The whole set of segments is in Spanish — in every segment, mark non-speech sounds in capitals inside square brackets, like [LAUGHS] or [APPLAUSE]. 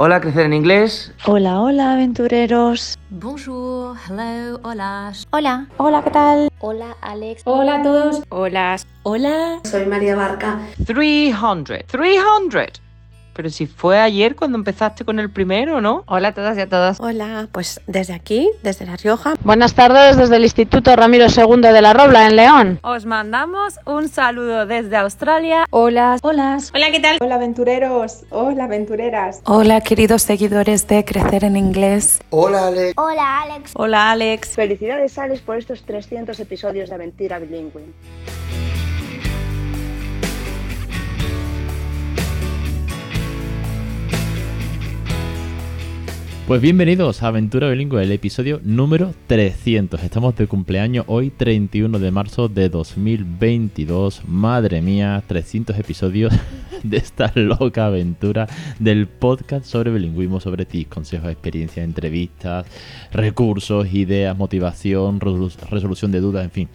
Hola, crecer en inglés. Hola, hola, aventureros. Bonjour, hello, hola. Hola. Hola, ¿qué tal? Hola, Alex. Hola a todos. Hola. Hola. Soy María Barca. 300. 300. Pero si fue ayer cuando empezaste con el primero, ¿no? Hola a todas y a todos. Hola, pues desde aquí, desde La Rioja. Buenas tardes desde el Instituto Ramiro II de la Robla, en León. Os mandamos un saludo desde Australia. Hola. Hola. Hola, ¿qué tal? Hola, aventureros. Hola, aventureras. Hola, queridos seguidores de Crecer en Inglés. Hola, Alex. Hola, Alex. Hola, Alex. Felicidades, Alex, por estos 300 episodios de Aventura Bilingüe. Pues bienvenidos a Aventura Bilingüe, el episodio número 300. Estamos de cumpleaños hoy, 31 de marzo de 2022. Madre mía, 300 episodios [LAUGHS] de esta loca aventura del podcast sobre bilingüismo, sobre tips, consejos, experiencias, entrevistas, recursos, ideas, motivación, resolución de dudas, en fin.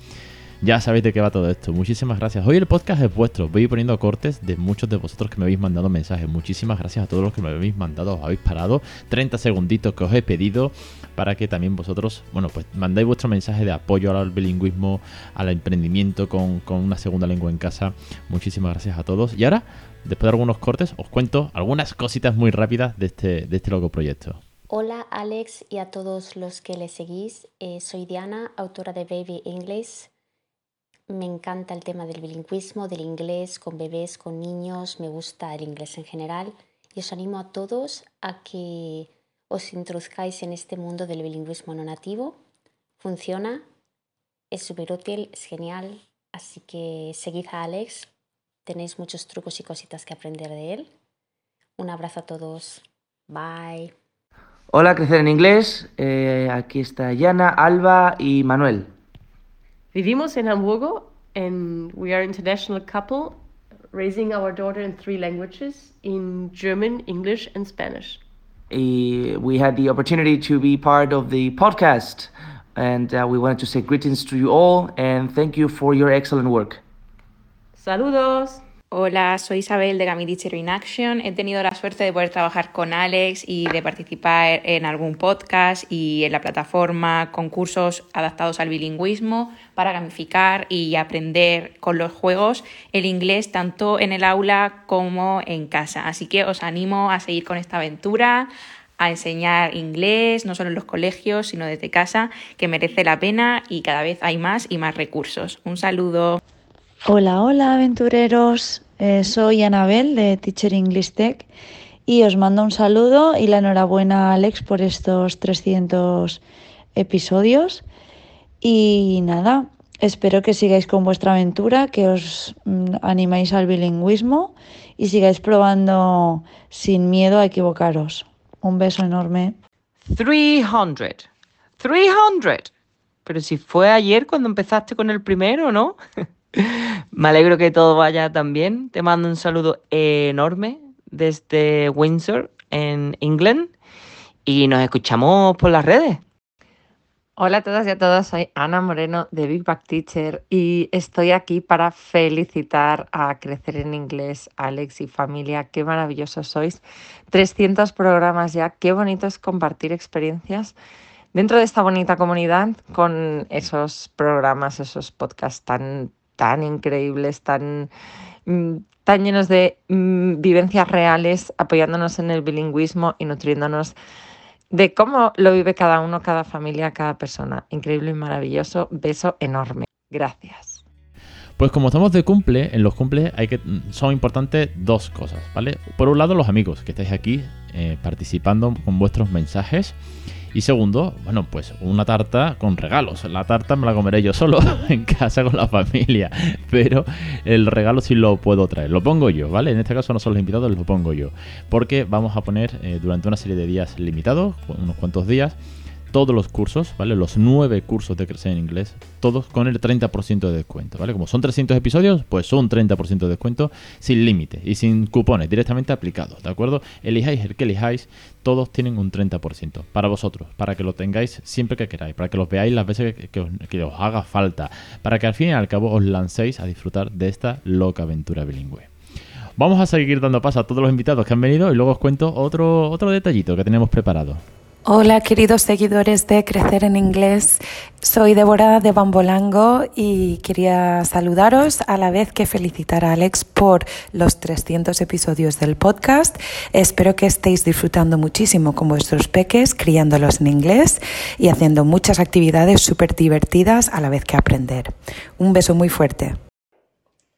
Ya sabéis de qué va todo esto. Muchísimas gracias. Hoy el podcast es vuestro. Voy poniendo cortes de muchos de vosotros que me habéis mandado mensajes. Muchísimas gracias a todos los que me habéis mandado. Os habéis parado 30 segunditos que os he pedido para que también vosotros, bueno, pues mandáis vuestro mensaje de apoyo al bilingüismo, al emprendimiento con, con una segunda lengua en casa. Muchísimas gracias a todos. Y ahora, después de algunos cortes, os cuento algunas cositas muy rápidas de este, de este loco proyecto. Hola Alex y a todos los que le seguís. Eh, soy Diana, autora de Baby English. Me encanta el tema del bilingüismo, del inglés con bebés, con niños, me gusta el inglés en general y os animo a todos a que os introduzcáis en este mundo del bilingüismo no nativo. Funciona, es súper útil, es genial, así que seguid a Alex, tenéis muchos trucos y cositas que aprender de él. Un abrazo a todos, bye. Hola, crecer en inglés. Eh, aquí está Yana, Alba y Manuel. Vivimos en Hamburgo and we are an international couple raising our daughter in three languages in German, English and Spanish. we had the opportunity to be part of the podcast and uh, we wanted to say greetings to you all and thank you for your excellent work. Saludos. Hola, soy Isabel de Gami Teacher in Action. He tenido la suerte de poder trabajar con Alex y de participar en algún podcast y en la plataforma con cursos adaptados al bilingüismo para gamificar y aprender con los juegos el inglés tanto en el aula como en casa. Así que os animo a seguir con esta aventura, a enseñar inglés, no solo en los colegios, sino desde casa, que merece la pena y cada vez hay más y más recursos. Un saludo. Hola, hola aventureros. Eh, soy Anabel de Teacher English Tech y os mando un saludo y la enhorabuena a Alex por estos 300 episodios. Y nada, espero que sigáis con vuestra aventura, que os mm, animáis al bilingüismo y sigáis probando sin miedo a equivocaros. Un beso enorme. 300. 300. Pero si fue ayer cuando empezaste con el primero, ¿no? [LAUGHS] Me alegro que todo vaya tan bien. Te mando un saludo enorme desde Windsor, en England. Y nos escuchamos por las redes. Hola a todas y a todos, soy Ana Moreno de Big Back Teacher y estoy aquí para felicitar a Crecer en Inglés, Alex y familia. Qué maravillosos sois. 300 programas ya, qué bonito es compartir experiencias dentro de esta bonita comunidad con esos programas, esos podcasts tan tan increíbles, tan, mm, tan llenos de mm, vivencias reales, apoyándonos en el bilingüismo y nutriéndonos de cómo lo vive cada uno, cada familia, cada persona. Increíble y maravilloso. Beso enorme. Gracias. Pues como estamos de cumple, en los cumples hay que, son importantes dos cosas, ¿vale? Por un lado, los amigos que estáis aquí eh, participando con vuestros mensajes. Y segundo, bueno, pues una tarta con regalos. La tarta me la comeré yo solo [LAUGHS] en casa con la familia, pero el regalo sí lo puedo traer. Lo pongo yo, ¿vale? En este caso no son los invitados, lo pongo yo. Porque vamos a poner eh, durante una serie de días limitados, unos cuantos días, todos los cursos, ¿vale? Los nueve cursos de Crecer en Inglés, todos con el 30% de descuento, ¿vale? Como son 300 episodios, pues son 30% de descuento sin límite y sin cupones, directamente aplicados, ¿de acuerdo? Elijáis el que elijáis, todos tienen un 30% para vosotros, para que lo tengáis siempre que queráis, para que los veáis las veces que, os, os haga falta, para que al fin y al cabo os lancéis a disfrutar de esta loca aventura bilingüe. vamos a seguir dando paso a todos los invitados que han venido y luego os cuento otro, otro detallito que tenemos preparado. Hola queridos seguidores de Crecer en Inglés, soy Débora de Bambolango y quería saludaros a la vez que felicitar a Alex por los 300 episodios del podcast. Espero que estéis disfrutando muchísimo con vuestros peques, criándolos en inglés y haciendo muchas actividades súper divertidas a la vez que aprender. Un beso muy fuerte.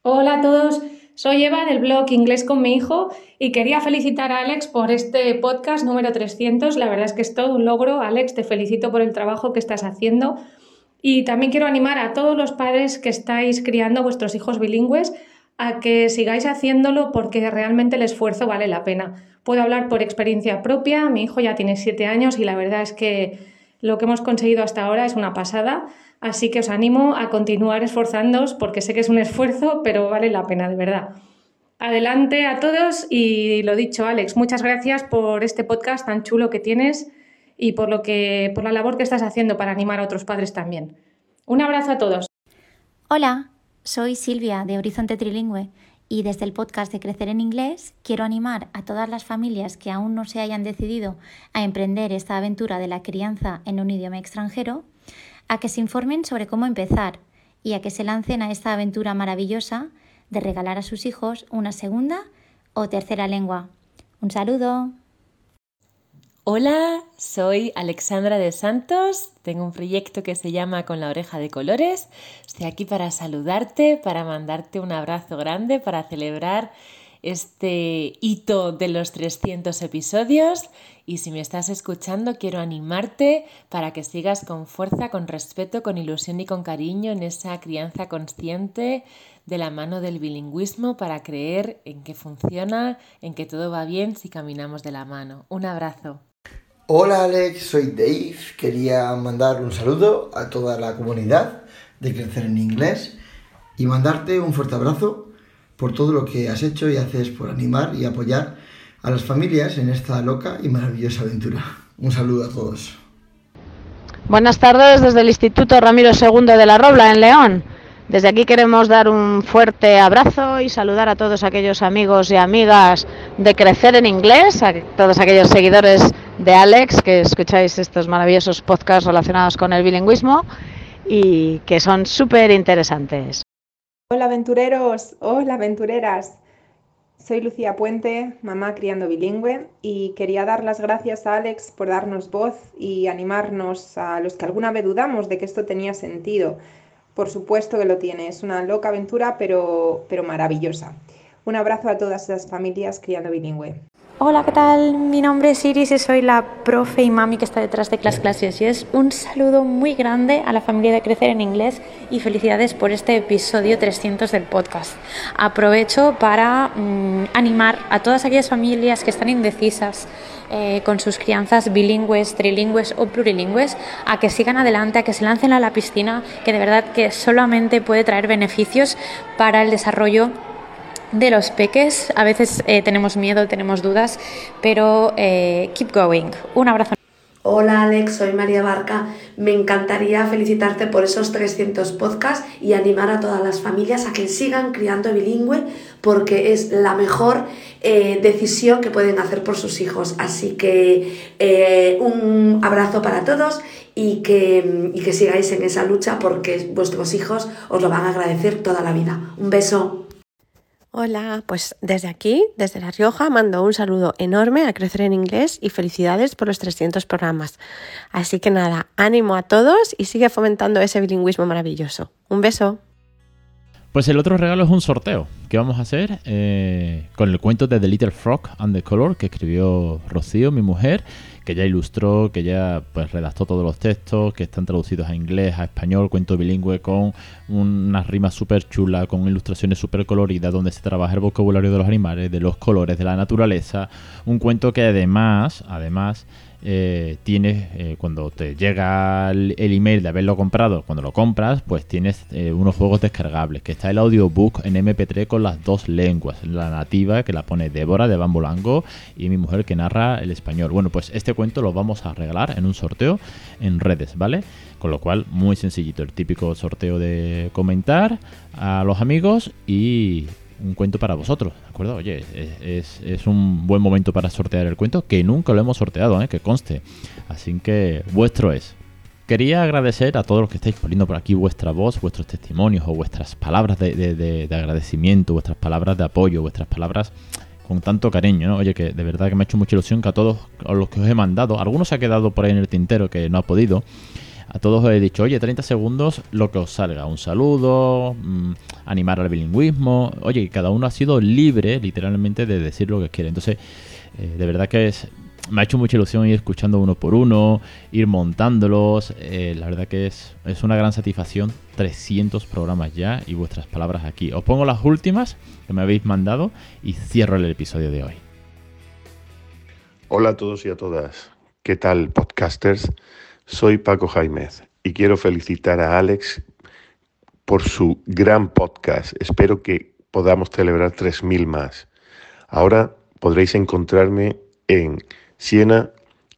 Hola a todos. Soy Eva del blog Inglés con mi hijo y quería felicitar a Alex por este podcast número 300. La verdad es que es todo un logro. Alex, te felicito por el trabajo que estás haciendo. Y también quiero animar a todos los padres que estáis criando vuestros hijos bilingües a que sigáis haciéndolo porque realmente el esfuerzo vale la pena. Puedo hablar por experiencia propia. Mi hijo ya tiene siete años y la verdad es que lo que hemos conseguido hasta ahora es una pasada. Así que os animo a continuar esforzándoos porque sé que es un esfuerzo, pero vale la pena, de verdad. Adelante a todos y lo dicho, Alex, muchas gracias por este podcast tan chulo que tienes y por lo que por la labor que estás haciendo para animar a otros padres también. Un abrazo a todos. Hola, soy Silvia de Horizonte Trilingüe y desde el podcast de Crecer en Inglés quiero animar a todas las familias que aún no se hayan decidido a emprender esta aventura de la crianza en un idioma extranjero a que se informen sobre cómo empezar y a que se lancen a esta aventura maravillosa de regalar a sus hijos una segunda o tercera lengua. Un saludo. Hola, soy Alexandra de Santos, tengo un proyecto que se llama Con la oreja de colores. Estoy aquí para saludarte, para mandarte un abrazo grande, para celebrar este hito de los 300 episodios y si me estás escuchando quiero animarte para que sigas con fuerza, con respeto, con ilusión y con cariño en esa crianza consciente de la mano del bilingüismo para creer en que funciona, en que todo va bien si caminamos de la mano. Un abrazo. Hola Alex, soy Dave. Quería mandar un saludo a toda la comunidad de Crecer en Inglés y mandarte un fuerte abrazo por todo lo que has hecho y haces por animar y apoyar a las familias en esta loca y maravillosa aventura. Un saludo a todos. Buenas tardes desde el Instituto Ramiro II de la Robla en León. Desde aquí queremos dar un fuerte abrazo y saludar a todos aquellos amigos y amigas de Crecer en Inglés, a todos aquellos seguidores de Alex que escucháis estos maravillosos podcasts relacionados con el bilingüismo y que son súper interesantes. Hola aventureros, hola aventureras. Soy Lucía Puente, mamá criando bilingüe, y quería dar las gracias a Alex por darnos voz y animarnos a los que alguna vez dudamos de que esto tenía sentido. Por supuesto que lo tiene, es una loca aventura, pero, pero maravillosa. Un abrazo a todas esas familias criando bilingüe. Hola, ¿qué tal? Mi nombre es Iris y soy la profe y mami que está detrás de Class Clases. Y es un saludo muy grande a la familia de Crecer en Inglés y felicidades por este episodio 300 del podcast. Aprovecho para mm, animar a todas aquellas familias que están indecisas eh, con sus crianzas bilingües, trilingües o plurilingües a que sigan adelante, a que se lancen a la piscina, que de verdad que solamente puede traer beneficios para el desarrollo de los peques. A veces eh, tenemos miedo, tenemos dudas, pero eh, keep going. Un abrazo. Hola Alex, soy María Barca. Me encantaría felicitarte por esos 300 podcasts y animar a todas las familias a que sigan criando bilingüe porque es la mejor eh, decisión que pueden hacer por sus hijos. Así que un abrazo para todos y que, y que sigáis en esa lucha porque vuestros hijos os lo van a agradecer toda la vida. Un beso. Hola, pues desde aquí, desde La Rioja, mando un saludo enorme a Crecer en Inglés y felicidades por los 300 programas. Así que nada, ánimo a todos y sigue fomentando ese bilingüismo maravilloso. Un beso. Pues el otro regalo es un sorteo que vamos a hacer eh, con el cuento de The Little Frog and the Color que escribió Rocío, mi mujer que ya ilustró, que ya pues redactó todos los textos, que están traducidos a inglés, a español, cuento bilingüe con unas rimas súper chulas, con ilustraciones súper coloridas, donde se trabaja el vocabulario de los animales, de los colores, de la naturaleza. Un cuento que además, además, eh, tienes, eh, cuando te llega el, email de haberlo comprado, cuando lo compras, pues tienes eh, unos juegos descargables, que está el audiobook en MP3 con las dos lenguas, la nativa que la pone Débora de Bambolango y mi mujer que narra el español. Bueno, pues este cuento lo vamos a regalar en un sorteo en redes, ¿vale? Con lo cual, muy sencillito, el típico sorteo de comentar a los amigos y un cuento para vosotros, ¿de acuerdo? Oye, es, es, un buen momento para sortear el cuento, que nunca lo hemos sorteado, ¿eh? que conste. Así que vuestro es. Quería agradecer a todos los que estáis poniendo por aquí vuestra voz, vuestros testimonios o vuestras palabras de, agradecimiento, vuestras palabras de apoyo, vuestras palabras con tanto cariño, ¿no? Oye, que de verdad que me ha hecho mucha ilusión que a todos los que os he mandado, algunos se ha quedado por ahí en el tintero que no ha podido, a todos os he dicho, oye, 30 segundos, lo que os salga, un saludo, mm, animar al bilingüismo, oye, cada uno ha sido libre literalmente de decir lo que quiere. Entonces, eh, de verdad que es, me ha hecho mucha ilusión ir escuchando uno por uno, ir montándolos. Eh, la verdad que es, es una gran satisfacción. 300 programas ya y vuestras palabras aquí. Os pongo las últimas que me habéis mandado y cierro el episodio de hoy. Hola a todos y a todas. ¿Qué tal, podcasters? Soy Paco Jaimez y quiero felicitar a Alex por su gran podcast. Espero que podamos celebrar 3.000 más. Ahora podréis encontrarme en Siena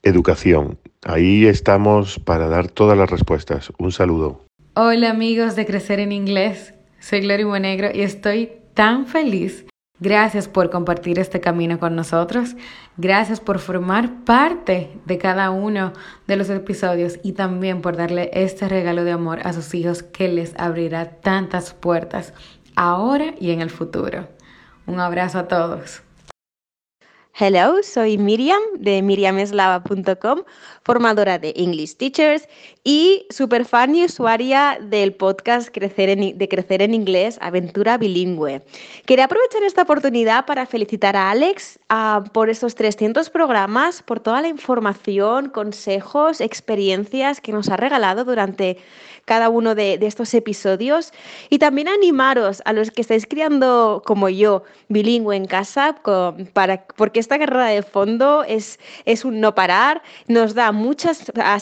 Educación. Ahí estamos para dar todas las respuestas. Un saludo. Hola amigos de Crecer en Inglés. Soy Gloria Monegro y estoy tan feliz. Gracias por compartir este camino con nosotros. Gracias por formar parte de cada uno de los episodios y también por darle este regalo de amor a sus hijos que les abrirá tantas puertas ahora y en el futuro. Un abrazo a todos. Hello, soy Miriam de miriameslava.com, formadora de English Teachers y super fan y usuaria del podcast Crecer de Crecer en Inglés, Aventura Bilingüe. Quería aprovechar esta oportunidad para felicitar a Alex ah, por estos 300 programas, por toda la información, consejos, experiencias que nos ha regalado durante cada uno de, estos episodios y también animaros a los que estáis criando como yo bilingüe en casa para, porque esta carrera de fondo es, es un no parar, nos da muchas ah,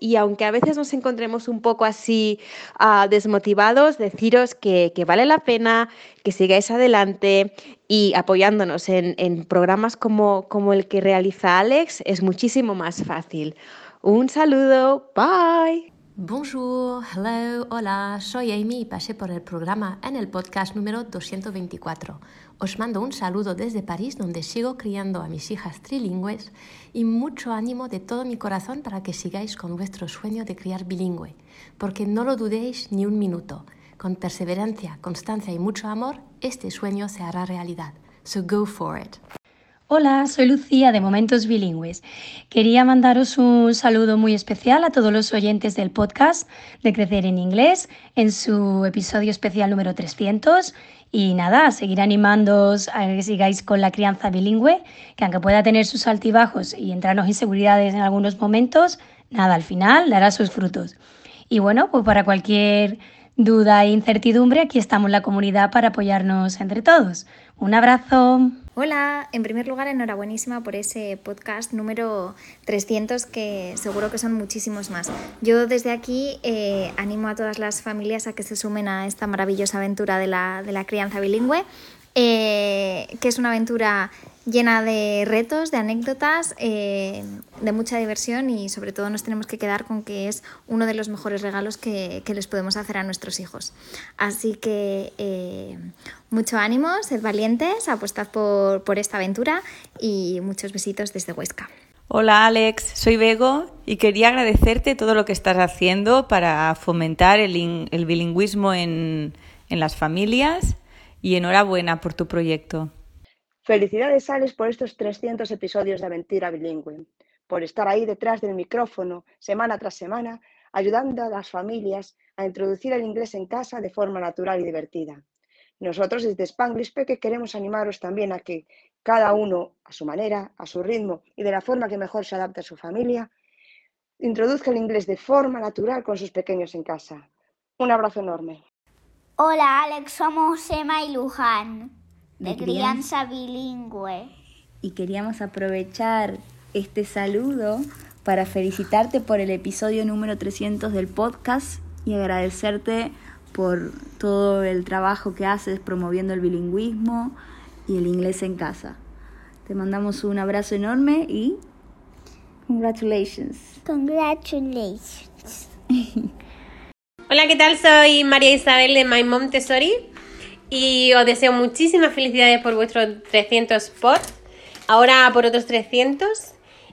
y aunque a veces nos encontremos un poco así uh, desmotivados, deciros que, que, vale la pena, que sigáis adelante y apoyándonos en, en programas como, como el que realiza Alex es muchísimo más fácil. Un saludo, bye. Bonjour, hello, hola, soy Amy y pasé por el programa en el podcast número 224. Os mando un saludo desde París donde sigo criando a mis hijas trilingües y mucho ánimo de todo mi corazón para que sigáis con vuestro sueño de criar bilingüe, porque no lo dudéis ni un minuto. Con perseverancia, constancia y mucho amor, este sueño se hará realidad. So go for it. Hola, soy Lucía de Momentos Bilingües. Quería mandaros un saludo muy especial a todos los oyentes del podcast de Crecer en Inglés en su episodio especial número 300. Y nada, seguir animándoos a que sigáis con la crianza bilingüe, que aunque pueda tener sus altibajos y entrarnos inseguridades en algunos momentos, nada, al final dará sus frutos. Y bueno, pues para cualquier duda e incertidumbre, aquí estamos la comunidad para apoyarnos entre todos. Un abrazo. Hola, en primer lugar, enhorabuenísima por ese podcast número 300, que seguro que son muchísimos más. Yo desde aquí eh, animo a todas las familias a que se sumen a esta maravillosa aventura de la, de la crianza bilingüe, eh, que es una aventura llena de retos, de anécdotas, eh, de mucha diversión y sobre todo nos tenemos que quedar con que es uno de los mejores regalos que, les podemos hacer a nuestros hijos. Así que eh, mucho ánimo, sed valientes, apostad por, por esta aventura y muchos besitos desde Huesca. Hola Alex, soy Bego y quería agradecerte todo lo que estás haciendo para fomentar el, el bilingüismo en, en las familias y enhorabuena por tu proyecto. Felicidades, Alex, por estos 300 episodios de Aventura Bilingüe, por estar ahí detrás del micrófono semana tras semana, ayudando a las familias a introducir el inglés en casa de forma natural y divertida. Nosotros desde Spanglish Peque queremos animaros también a que cada uno, a su manera, a su ritmo y de la forma que mejor se adapte a su familia, introduzca el inglés de forma natural con sus pequeños en casa. Un abrazo enorme. Hola Alex, somos Emma y Luján de, crianza bilingüe. Y queríamos aprovechar este saludo para felicitarte por el episodio número 300 del podcast y agradecerte por todo el trabajo que haces promoviendo el bilingüismo y el inglés en casa. Te mandamos un abrazo enorme y congratulations. Congratulations. [LAUGHS] Hola, ¿qué tal? Soy María Isabel de My Mom y os deseo muchísimas felicidades por vuestros 300 pod. Ahora por otros 300.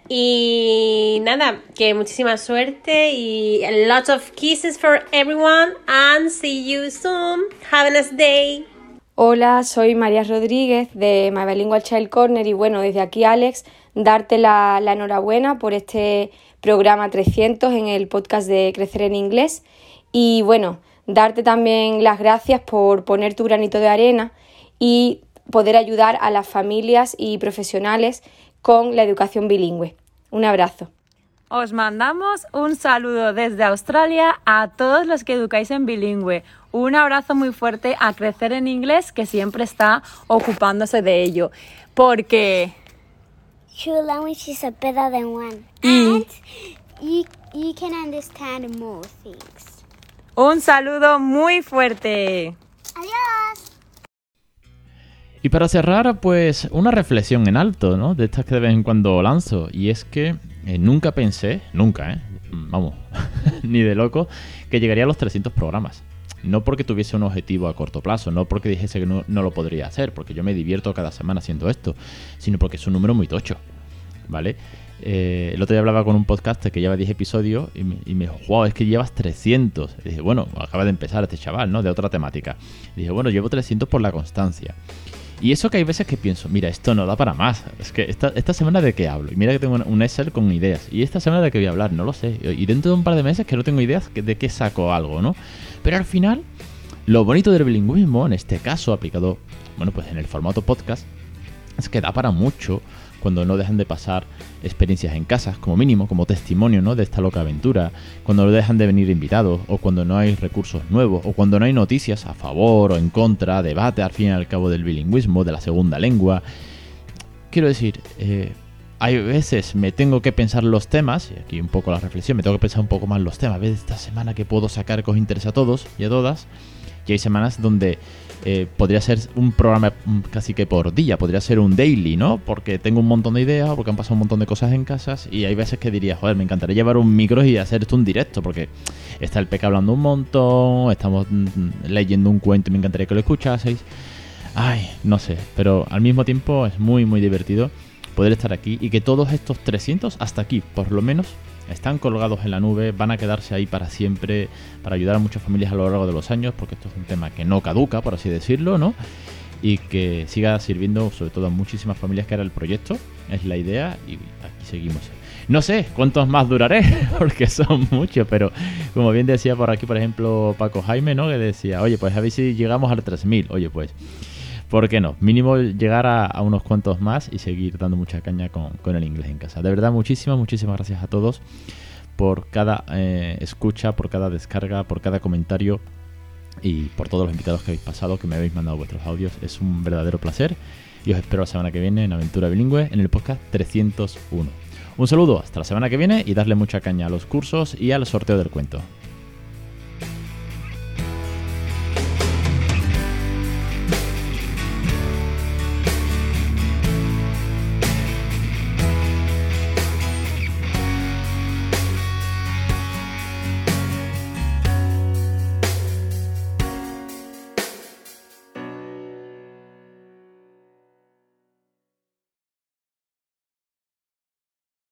Y nada, que muchísima suerte y lots of kisses for everyone and see you soon. Have a nice day. Hola, soy María Rodríguez de My Bilingual Child Corner y bueno, desde aquí Alex, darte la, la enhorabuena por este programa 300 en el podcast de Crecer en Inglés y bueno, darte también las gracias por poner tu granito de arena y poder ayudar a las familias y profesionales con la educación bilingüe. Un abrazo. Os mandamos un saludo desde Australia a todos los que educáis en bilingüe. Un abrazo muy fuerte a Crecer en Inglés, que siempre está ocupándose de ello. Porque... Two languages are better than one. Y... And you, you can understand more things. Un saludo muy fuerte. Adiós. Y para cerrar, pues una reflexión en alto, ¿no? De estas que de vez en cuando lanzo. Y es que eh, nunca pensé, nunca, ¿eh? Vamos, [LAUGHS] ni de loco, que llegaría a los 300 programas. No porque tuviese un objetivo a corto plazo, no porque dijese que no, no lo podría hacer, porque yo me divierto cada semana haciendo esto, sino porque es un número muy tocho, ¿vale? Eh, el otro día hablaba con un podcast que lleva 10 episodios y me, y me dijo, wow, es que llevas 300. Y dije, bueno, acaba de empezar este chaval, ¿no? De otra temática. Dije, bueno, llevo 300 por la constancia. Y eso que hay veces que pienso, mira, esto no da para más. Es que esta, esta semana de qué hablo. Y mira que tengo un Excel con ideas. Y esta semana de qué voy a hablar, no lo sé. Y dentro de un par de meses que no tengo ideas de qué saco algo, ¿no? Pero al final, lo bonito del bilingüismo, en este caso aplicado, bueno, pues en el formato podcast, es que da para mucho cuando no dejan de pasar experiencias en casa, como mínimo, como testimonio ¿no? de esta loca aventura, cuando no dejan de venir invitados, o cuando no hay recursos nuevos, o cuando no hay noticias a favor o en contra, debate al fin y al cabo del bilingüismo, de la segunda lengua. Quiero decir, eh, hay veces me tengo que pensar los temas, y aquí un poco la reflexión, me tengo que pensar un poco más los temas, a veces esta semana que puedo sacar que os interesa a todos y a todas, y hay semanas donde eh, podría ser un programa casi que por día, podría ser un daily, ¿no? Porque tengo un montón de ideas, porque han pasado un montón de cosas en casas y hay veces que diría, joder, me encantaría llevar un micro y hacer esto un directo, porque está el peca hablando un montón, estamos leyendo un cuento y me encantaría que lo escuchaseis. Ay, no sé, pero al mismo tiempo es muy, muy divertido poder estar aquí y que todos estos 300, hasta aquí, por lo menos, están colgados en la nube, van a quedarse ahí para siempre, para ayudar a muchas familias a lo largo de los años, porque esto es un tema que no caduca, por así decirlo, ¿no? Y que siga sirviendo sobre todo a muchísimas familias que era el proyecto, es la idea, y aquí seguimos. No sé cuántos más duraré, [LAUGHS] porque son muchos, pero como bien decía por aquí, por ejemplo, Paco Jaime, ¿no? Que decía, oye, pues a ver si llegamos al 3000. Oye, pues, ¿por qué no? Mínimo llegar a, unos cuantos más y seguir dando mucha caña con, con, el inglés en casa. De verdad, muchísimas, muchísimas gracias a todos por cada eh, escucha, por cada descarga, por cada comentario y por todos los invitados que habéis pasado, que me habéis mandado vuestros audios. Es un verdadero placer y os espero la semana que viene en Aventura Bilingüe en el podcast 301. Un saludo hasta la semana que viene y darle mucha caña a los cursos y al sorteo del cuento.